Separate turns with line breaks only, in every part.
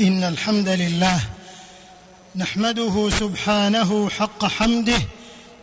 إن الحمد لله نحمده سبحانه حق حمده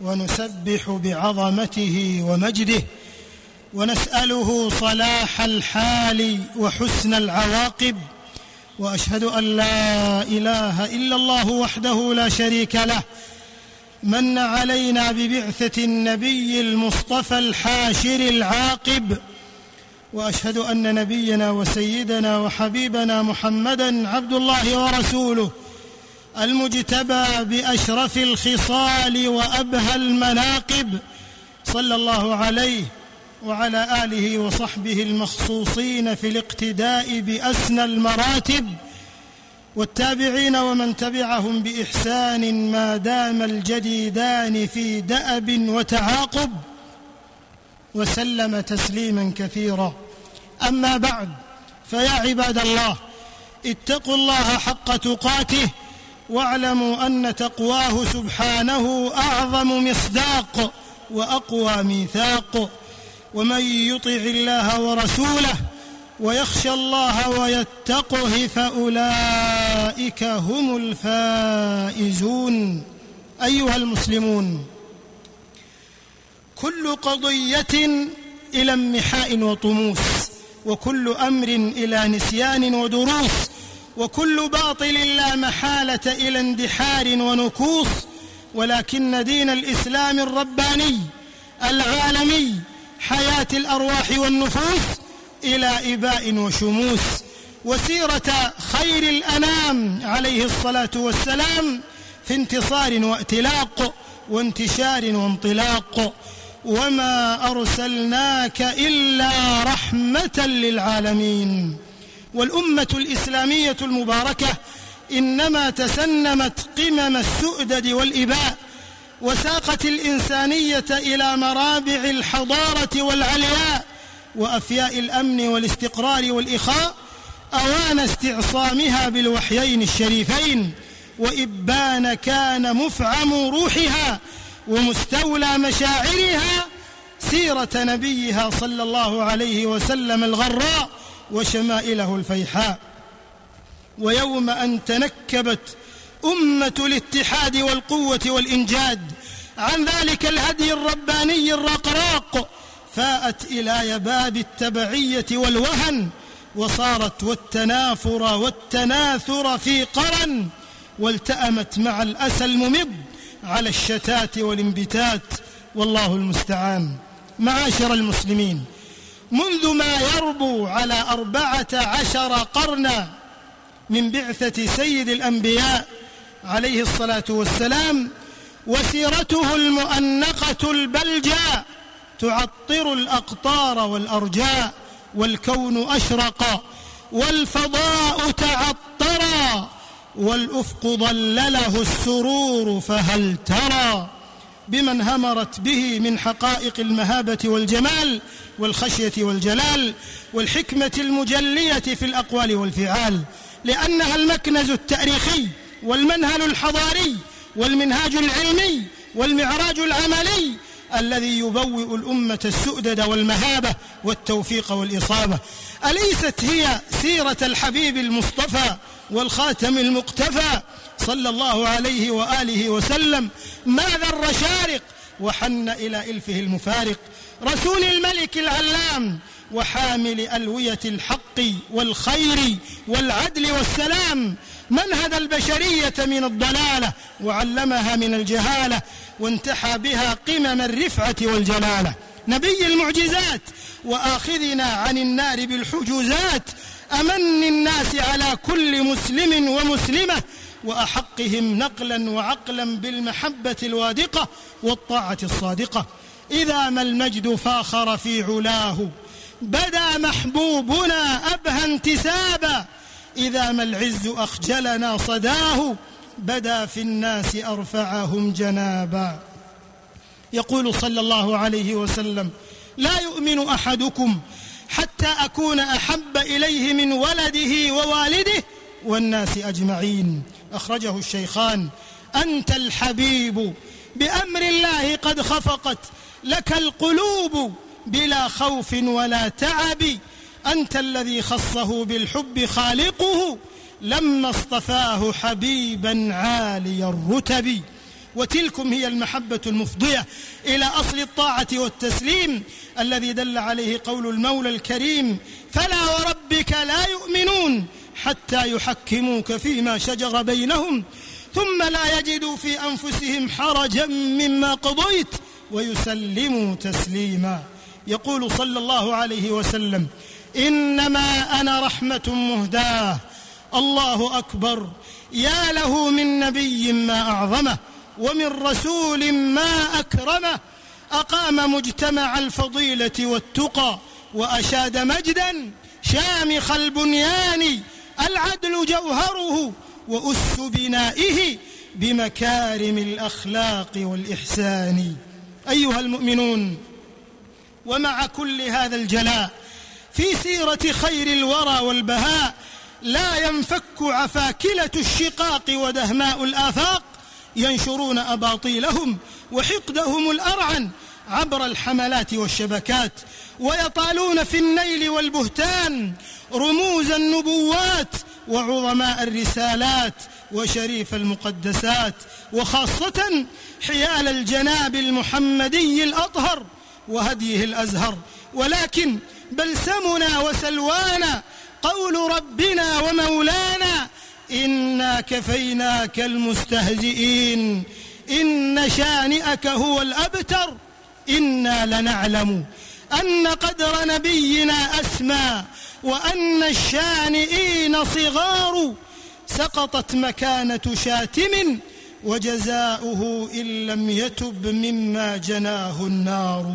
ونسبح بعظمته ومجده ونسأله صلاح الحال وحسن العواقب وأشهد أن لا إله إلا الله وحده لا شريك له من علينا ببعثة النبي المصطفى الحاشر العاقب وأشهد أن نبينا وسيدنا وحبيبنا محمدا عبد الله ورسوله المجتبى بأشرف الخصال وأبهى المناقب صلى الله عليه وعلى آله وصحبه المخصوصين في الاقتداء بأسنى المراتب والتابعين ومن تبعهم بإحسان ما دام الجديدان في دأب وتعاقب وسلم تسليما كثيرا. أما بعد فيا عباد الله اتقوا الله حق تقاته واعلموا أن تقواه سبحانه أعظم مصداق وأقوى ميثاق. ومن يطع الله ورسوله ويخشى الله ويتقه فأولئك هم الفائزون. أيها المسلمون كل قضية إلى امحاء وطموس. وكل أمر إلى نسيان ودروس وكل باطل لا محالة إلى اندحار ونكوص ولكن دين الإسلام الرباني العالمي حياة الأرواح والنفوس إلى إباء وشموس. وسيرة خير الأنام عليه الصلاة والسلام في انتصار وائتلاق وانتشار وانطلاق. وما ارسلناك الا رحمه للعالمين والامه الاسلاميه المباركه انما تسنمت قمم السؤدد والاباء وساقت الانسانيه إلى مرابع الحضاره والعلياء وافياء الامن والاستقرار والاخاء اوان استعصامها بالوحيين الشريفين وابان كان مفعم روحها ومستولى مشاعرها سيرة نبيها صلى الله عليه وسلم الغراء وشمائله الفيحاء. ويوم أن تنكبت أمة الاتحاد والقوة والإنجاد عن ذلك الهدي الرباني الرقراق فاءت إلى يباب التبعية والوهن وصارت والتنافر والتناثر في قرن والتأمت مع الأسى الممض على الشتات والانبتات والله المستعان. معاشر المسلمين منذ ما يربو على أربعة عشر قرنا من بعثة سيد الأنبياء عليه الصلاة والسلام وسيرته المؤنقة البلجاء تعطر الأقطار والأرجاء والكون أشرق والفضاء تعطرا والأفق ظلله السرور فهل ترى بمن همرت به من حقائق المهابة والجمال والخشية والجلال والحكمة المجلية في الأقوال والفعال؟ لأنها المكنز التأريخي والمنهل الحضاري والمنهاج العلمي والمعراج العملي الذي يبوئ الأمة السؤدد والمهابة والتوفيق والإصابة. أليست هي سيرة الحبيب المصطفى والخاتم المقتفى صلى الله عليه وآله وسلم. ما ذر شارق وحن إلى إلفه المفارق. رسول الملك العلام وحامل ألوية الحق والخير والعدل والسلام. منهد البشرية من الضلالة وعلمها من الجهالة وانتحى بها قمم الرفعة والجلالة. نبي المعجزات وآخذنا عن النار بالحجوزات أمن الناس على كل مسلم ومسلمة وأحقهم نقلا وعقلا بالمحبة الوادقة والطاعة الصادقة. إذا ما المجد فاخر في علاه بدا محبوبنا أبهى انتسابا. إذا ما العز أخجلنا صداه بدا في الناس أرفعهم جنابا. يقول صلى الله عليه وسلم لا يؤمن أحدكم حتى أكون أحب إليه من ولده ووالده والناس أجمعين. أخرجه الشيخان. أنت الحبيب. بأمر الله قد خفقت. لك القلوب بلا خوف ولا تعب. أنت الذي خصه بالحب خالقه. لما اصطفاه حبيبا عالي الرتب. وتلكم هي المحبة المفضية إلى أصل الطاعة والتسليم الذي دل عليه قول المولى الكريم فلا وربك لا يؤمنون حتى يحكموك فيما شجر بينهم ثم لا يجدوا في أنفسهم حرجا مما قضيت ويسلموا تسليما. يقول صلى الله عليه وسلم إنما أنا رحمة مهداة الله أكبر يا له من نبي ما أعظمه ومن رسول ما أكرمه أقام مجتمع الفضيلة والتقى وأشاد مجدا شامخ البنيان العدل جوهره وأس بنائه بمكارم الأخلاق والإحسان. أيها المؤمنون ومع كل هذا الجلاء في سيرة خير الورى والبهاء لا ينفك عفاكلة الشقاق ودهماء الآفاق ينشرون أباطيلهم وحقدهم الأرعن عبر الحملات والشبكات ويطالون في النيل والبهتان رموز النبوات وعظماء الرسالات وشريف المقدسات وخاصة حيال الجناب المحمدي الأطهر وهديه الأزهر. ولكن بلسمنا وسلوانا قول ربنا ومولانا إنا كفيناك المستهزئين. إن شانئك هو الأبتر. إنا لنعلم أن قدر نبينا أسمى وأن الشانئين صغار. سقطت مكانة شاتم وجزاؤه إن لم يتب مما جناه النار.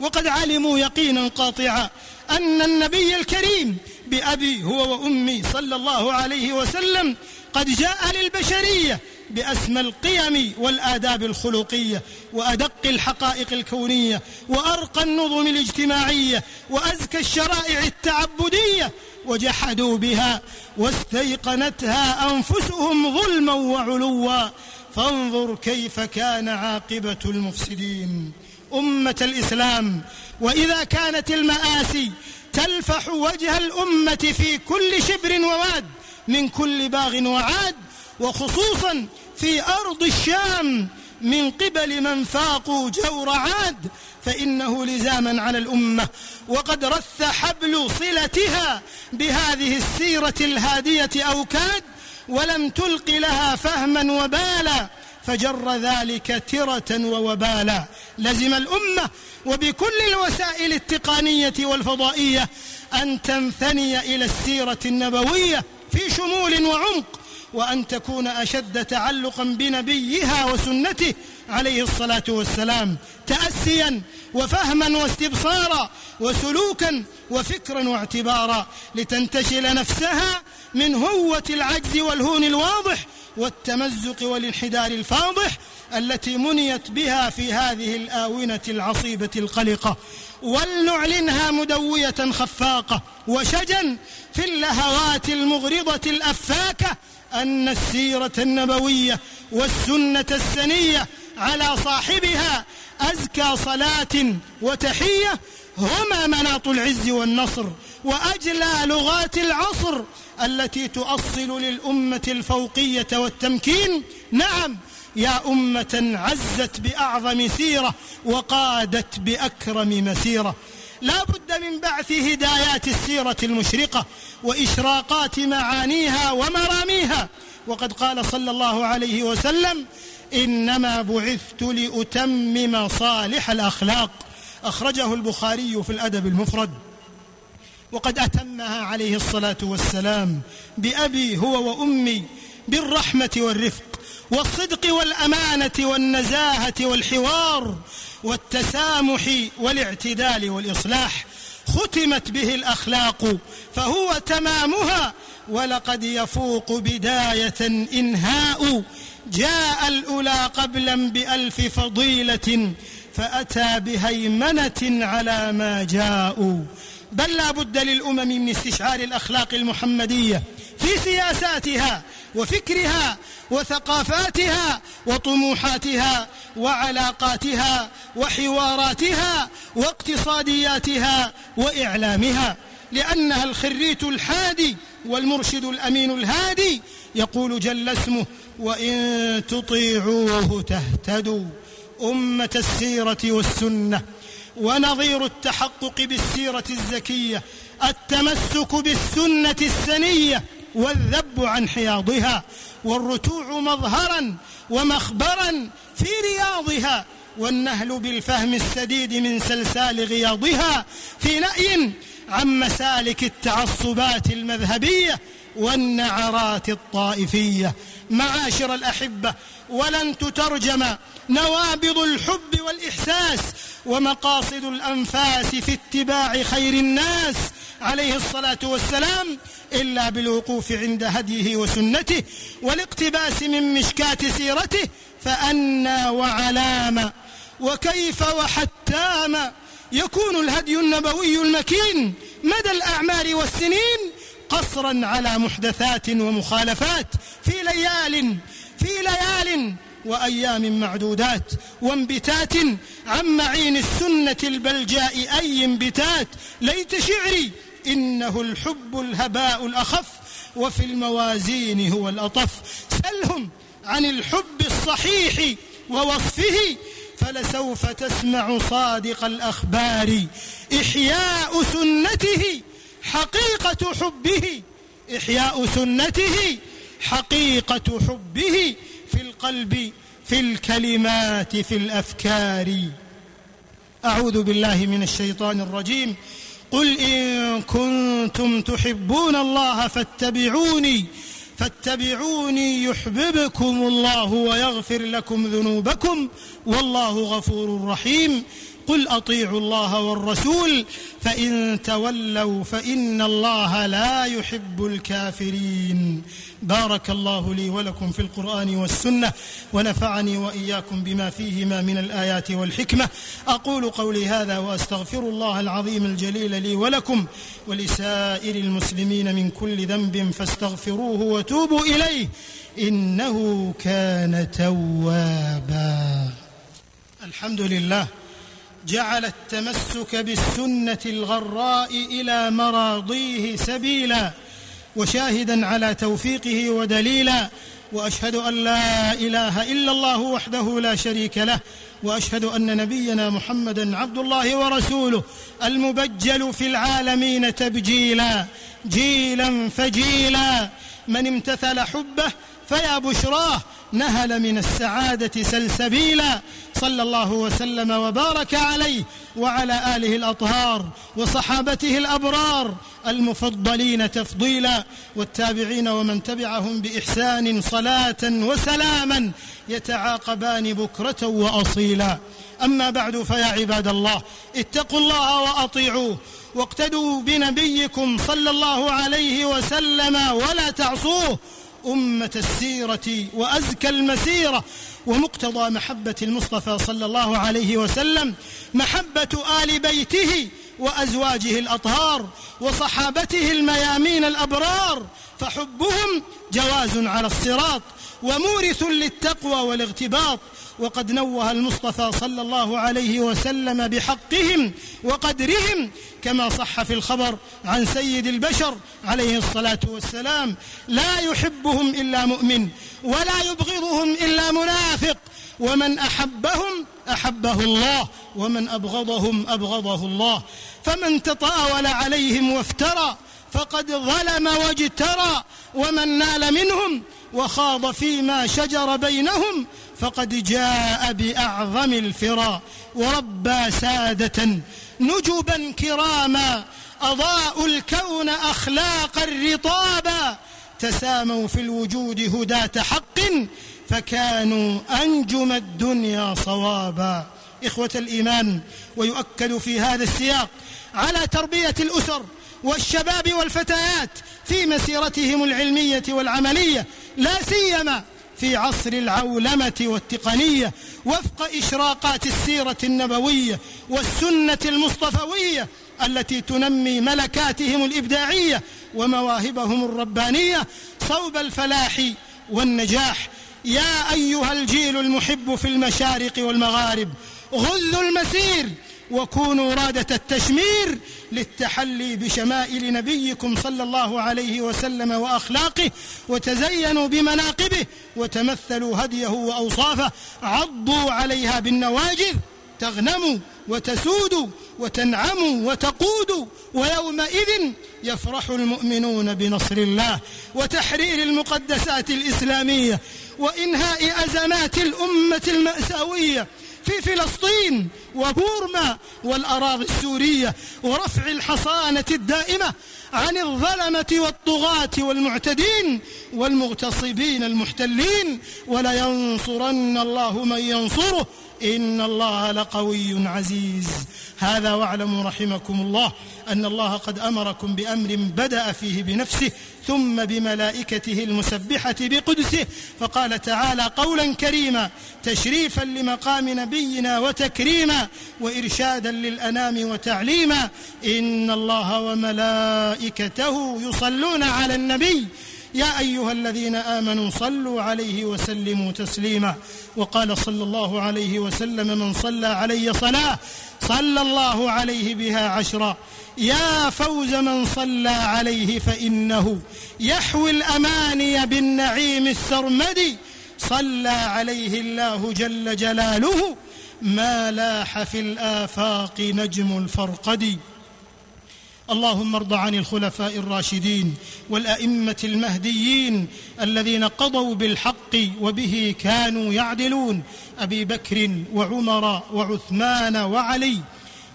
وقد علموا يقينا قاطعا أن النبي الكريم بأبي هو وأمي صلى الله عليه وسلم قد جاء للبشرية بأسمى القيم والآداب الخلقية وأدق الحقائق الكونية وأرقى النظم الاجتماعية وأزكى الشرائع التعبدية وجحدوا بها واستيقنتها أنفسهم ظلما وعلوا. فانظر كيف كان عاقبة المفسدين. أمة الإسلام وإذا كانت المآسي تلفح وجه الأمة في كل شبر وواد من كل باغ وعاد وخصوصا في أرض الشام من قبل من فاقوا جور عاد. فإنه لزاما على الأمة. وقد رث حبل صلتها بهذه السيرة الهادية أوكاد ولم تلق لها فهما وبالا فجر ذلك ترة ووبالا. لزم الأمة وبكل الوسائل التقانية والفضائية أن تنثني إلى السيرة النبوية في شمول وعمق وأن تكون أشد تعلقا بنبيها وسنته عليه الصلاة والسلام تأسيا وفهما واستبصارا وسلوكا وفكرا واعتبارا لتنتشل نفسها من هوة العجز والهون الواضح والتمزق والانحدار الفاضح التي منيت بها في هذه الآونة العصيبة القلقة. ولنعلنها مدوية خفاقة وشجا في اللهوات المغرضة الأفاكة أن السيرة النبوية والسنة السنية على صاحبها أزكى صلاة وتحية هما مناط العز والنصر وأجلى لغات العصر التي تؤصل للأمة الفوقية والتمكين. نعم يا أمة عزت بأعظم سيرة وقادت بأكرم مسيرة. لا بد من بعث هدايات السيرة المشرقة وإشراقات معانيها ومراميها. وقد قال صلى الله عليه وسلم إنما بعثت لأتمم صالح الأخلاق. أخرجه البخاري في الأدب المفرد. وقد أتمها عليه الصلاة والسلام بأبي هو وأمي بالرحمة والرفق. والصدق والأمانة والنزاهة والحوار والتسامح والاعتدال والإصلاح ختمت به الأخلاق فهو تمامها ولقد يفوق بداية إنهاء جاء الأولى قبلا بألف فضيلة فأتى بهيمنة على ما جاءوا. بل لا بد للأمم من استشعار الأخلاق المحمدية في سياساتها وفكرها وثقافاتها وطموحاتها وعلاقاتها وحواراتها واقتصادياتها وإعلامها. لأنها الخريت الحادي والمرشد الأمين الهادي. يقول جل اسمه وإن تطيعوه تهتدوا. أمة السيرة والسنة. ونظير التحقق بالسيرة الزكية. التمسك بالسنة السنية. والذب عن حياضها والرتوع مظهرا ومخبرا في رياضها والنهل بالفهم السديد من سلسال غياضها في نأي عن مسالك التعصبات المذهبية والنعرات الطائفية معاشر الأحبة ولن تترجم نوابض الحب والإحساس ومقاصد الأنفاس في اتباع خير الناس عليه الصلاة والسلام إلا بالوقوف عند هديه وسنته والاقتباس من مشكاة سيرته فأنى وعلام. وكيف وحتام؟ يكون الهدي النبوي المكين مدى الأعمار والسنين قصرا على محدثات ومخالفات في ليال في ليال وأيام معدودات وانبتات عن معين السنة البلجاء أي انبتات ليت شعري إنه الحب الهباء الأخف وفي الموازين هو الأطف. سلهم عن الحب الصحيح ووصفه فلسوف تسمع صادق الأخبار. إحياء سنته حقيقة حبه إحياء سنته حقيقة حبه في القلب في الكلمات في الأفكار. أعوذ بالله من الشيطان الرجيم. قل إن كنتم تحبون الله فاتبعوني فاتبعوني يحببكم الله ويغفر لكم ذنوبكم والله غفور رحيم. قل أطيعوا الله والرسول فإن تولوا فإن الله لا يحب الكافرين. بارك الله لي ولكم في القرآن والسنة ونفعني وإياكم بما فيهما من الآيات والحكمة. أقول قولي هذا وأستغفر الله العظيم الجليل لي ولكم ولسائر المسلمين من كل ذنب فاستغفروه وتوبوا إليه. إنه كان توابا. الحمد لله. جعل التمسك بالسنة الغراء إلى مراضيه سبيلا وشاهدا على توفيقه ودليلا وأشهد أن لا إله إلا الله وحده لا شريك له وأشهد أن نبينا محمدا عبد الله ورسوله المبجل في العالمين تبجيلا جيلا فجيلا من امتثل حبه فيا بشراه نهل من السعادة سلسبيلا. صلى الله وسلم وبارك عليه وعلى آله الأطهار وصحابته الأبرار المفضلين تفضيلا. والتابعين ومن تبعهم بإحسان صلاة وسلاما يتعاقبان بكرة وأصيلا. أما بعد فيا عباد الله اتقوا الله وأطيعوه واقتدوا بنبيكم صلى الله عليه وسلم ولا تعصوه. أمة السيرة وأزكى المسيرة ومقتضى محبة المصطفى صلى الله عليه وسلم محبة آل بيته وأزواجه الأطهار وصحابته الميامين الأبرار فحبهم جواز على الصراط ومورث للتقوى والاغتباط. وقد نوه المصطفى صلى الله عليه وسلم بحقهم وقدرهم كما صح في الخبر عن سيد البشر عليه الصلاة والسلام لا يحبهم إلا مؤمن ولا يبغضهم إلا منافق ومن أحبهم أحبه الله ومن أبغضهم أبغضه الله. فمن تطاول عليهم وافترى فقد ظلم واجترى ومن نال منهم وخاض فيما شجر بينهم فقد جاء بأعظم الفرا وربى سادة نجبا كراما اضاءوا الكون أخلاقا رطابا. تساموا في الوجود هداة حق فكانوا أنجم الدنيا صوابا. إخوة الإيمان ويؤكد في هذا السياق على تربية الأسر والشباب والفتيات في مسيرتهم العلمية والعملية لا سيما في عصر العولمة والتقنية وفق إشراقات السيرة النبوية والسنة المصطفوية التي تنمي ملكاتهم الإبداعية ومواهبهم الربانية صوب الفلاح والنجاح. يا أيها الجيل المحب في المشارق والمغارب غذوا المسير وكونوا رادة التشمير للتحلي بشمائل نبيكم صلى الله عليه وسلم وأخلاقه وتزينوا بمناقبه وتمثلوا هديه وأوصافه. عضوا عليها بالنواجذ تغنموا وتسودوا وتنعموا وتقودوا ويومئذ يفرح المؤمنون بنصر الله وتحرير المقدسات الإسلامية وإنهاء أزمات الأمة المأساوية في فلسطين وبورما والأراضي السورية ورفع الحصانة الدائمة عن الظلمة والطغاة والمعتدين والمغتصبين المحتلين ولينصرن الله من ينصره إن الله لقوي عزيز. هذا واعلموا رحمكم الله أن الله قد أمركم بأمر بدأ فيه بنفسه ثم بملائكته المسبحة بقدسه فقال تعالى قولا كريما تشريفا لمقام نبينا وتكريما وإرشادا للأنام وتعليما إن الله وملائكته يصلون على النبي يا أيها الذين آمنوا صلوا عليه وسلموا تسليما. وقال صلى الله عليه وسلم من صلى علي صلاة صلى الله عليه بها عشرا. يا فوز من صلى عليه فإنه يحوي الأماني بالنعيم السرمدي. صلى عليه الله جل جلاله ما لاح في الآفاق نجم الفرقد اللهم ارض عن الخلفاء الراشدين والأئمة المهديين الذين قضوا بالحق وبه كانوا يعدلون. أبي بكر وعمر وعثمان وعلي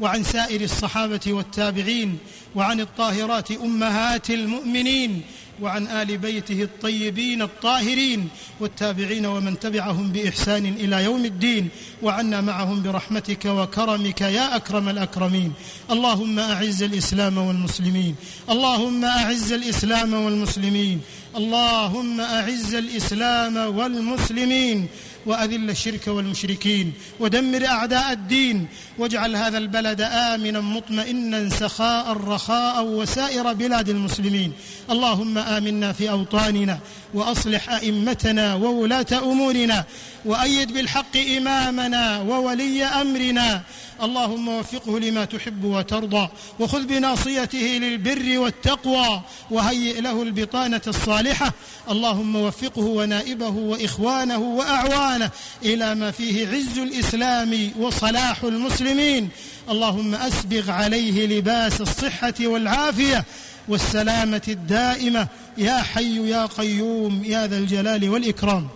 وعن سائر الصحابة والتابعين وعن الطاهرات أمهات المؤمنين وعن آل بيته الطيبين الطاهرين والتابعين ومن تبعهم بإحسان إلى يوم الدين وعنا معهم برحمتك وكرمك يا أكرم الأكرمين. اللهم أعز الإسلام والمسلمين. اللهم أعز الإسلام والمسلمين. اللهم أعز الإسلام والمسلمين. وأذل الشرك والمشركين ودمر أعداء الدين واجعل هذا البلد آمنا مطمئنا سخاء رخاء وسائر بلاد المسلمين. اللهم آمنا في أوطاننا وأصلح أئمتنا وولاة أمورنا وأيد بالحق إمامنا وولي أمرنا اللهم وفقه لما تحب وترضى وخذ بناصيته للبر والتقوى وهيئ له البطانة الصالحة. اللهم وفقه ونائبه وإخوانه وأعوانه إلى ما فيه عز الإسلام وصلاح المسلمين. اللهم أسبغ عليه لباس الصحة والعافية والسلامة الدائمة. يا حي يا قيوم يا ذا الجلال والإكرام.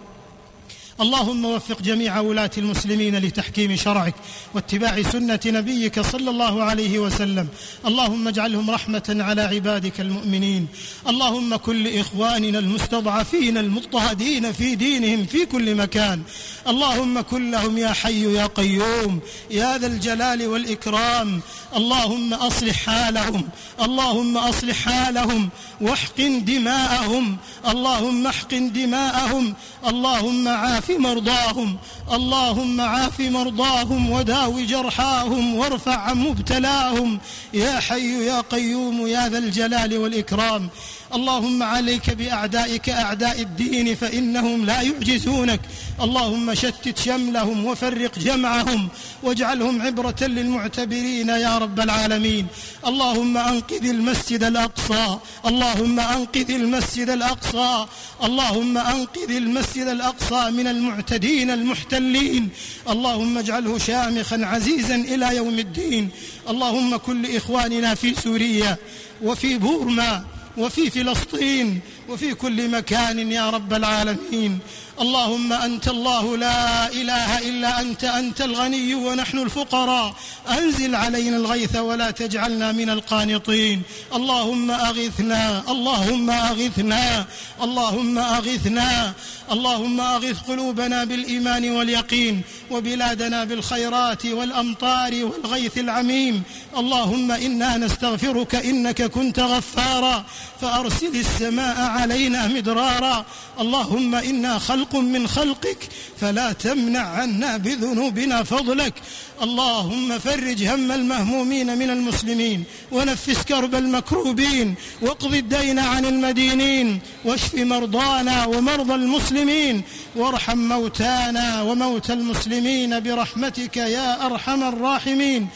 اللهم وفق جميع ولاة المسلمين لتحكيم شرعك واتباع سنة نبيك صلى الله عليه وسلم. اللهم اجعلهم رحمة على عبادك المؤمنين. اللهم كل إخواننا المستضعفين المضطهدين في دينهم في كل مكان. اللهم كن لهم يا حي يا قيوم يا ذا الجلال والإكرام. اللهم أصلح حالهم اللهم أصلح حالهم. واحقن دماءهم اللهم احقن دماءهم. اللهم عاف مرضاهم. اللهم عاف مرضاهم وداو جرحاهم وارفع عن مبتلاهم. يا حي يا قيوم يا ذا الجلال والإكرام. اللهم عليك بأعدائك أعداء الدين فإنهم لا يعجزونك. اللهم شتت شملهم وفرق جمعهم واجعلهم عبرة للمعتبرين يا رب العالمين. اللهم أنقذ المسجد الأقصى. اللهم أنقذ المسجد الأقصى. اللهم أنقذ المسجد الأقصى من المعتدين المحتلين. اللهم اجعله شامخا عزيزا إلى يوم الدين. اللهم كل إخواننا في سوريا وفي بورما وفي فلسطين وفي كل مكان يا رب العالمين. اللهم أنت الله لا إله إلا أنت أنت الغني ونحن الفقراء. أنزل علينا الغيث ولا تجعلنا من القانطين. اللهم أغثنا اللهم أغثنا اللهم أغثنا اللهم أغث قلوبنا بالإيمان واليقين. وبلادنا بالخيرات والأمطار والغيث العميم. اللهم إنا نستغفرك إنك كنت غفارا. فأرسل السماء علينا مدرارا. اللهم إنا خلق من خلقك فلا تمنع عنا بذنوبنا فضلك. اللهم فرج هم المهمومين من المسلمين ونفس كرب المكروبين واقض الدين عن المدينين واشف مرضانا ومرضى المسلمين وارحم موتانا وموتى المسلمين. برحمتك يا أرحم الراحمين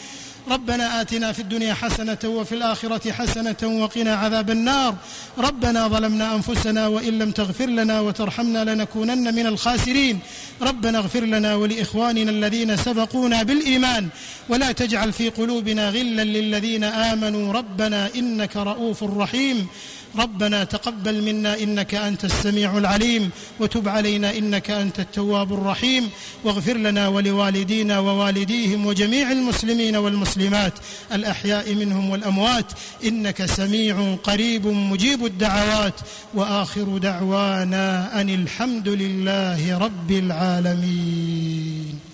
ربنا آتنا في الدنيا حسنة وفي الآخرة حسنة وقنا عذاب النار. ربنا ظلمنا أنفسنا وإن لم تغفر لنا وترحمنا لنكونن من الخاسرين. ربنا اغفر لنا ولإخواننا الذين سبقونا بالإيمان. ولا تجعل في قلوبنا غلا للذين آمنوا. ربنا إنك رؤوف رحيم. ربنا تقبل منا إنك أنت السميع العليم. وتب علينا إنك أنت التواب الرحيم. واغفر لنا ولوالدينا ووالديهم وجميع المسلمين والمسلمات الأحياء منهم والأموات. إنك سميع قريب مجيب الدعوات. وآخر دعوانا أن الحمد لله رب العالمين.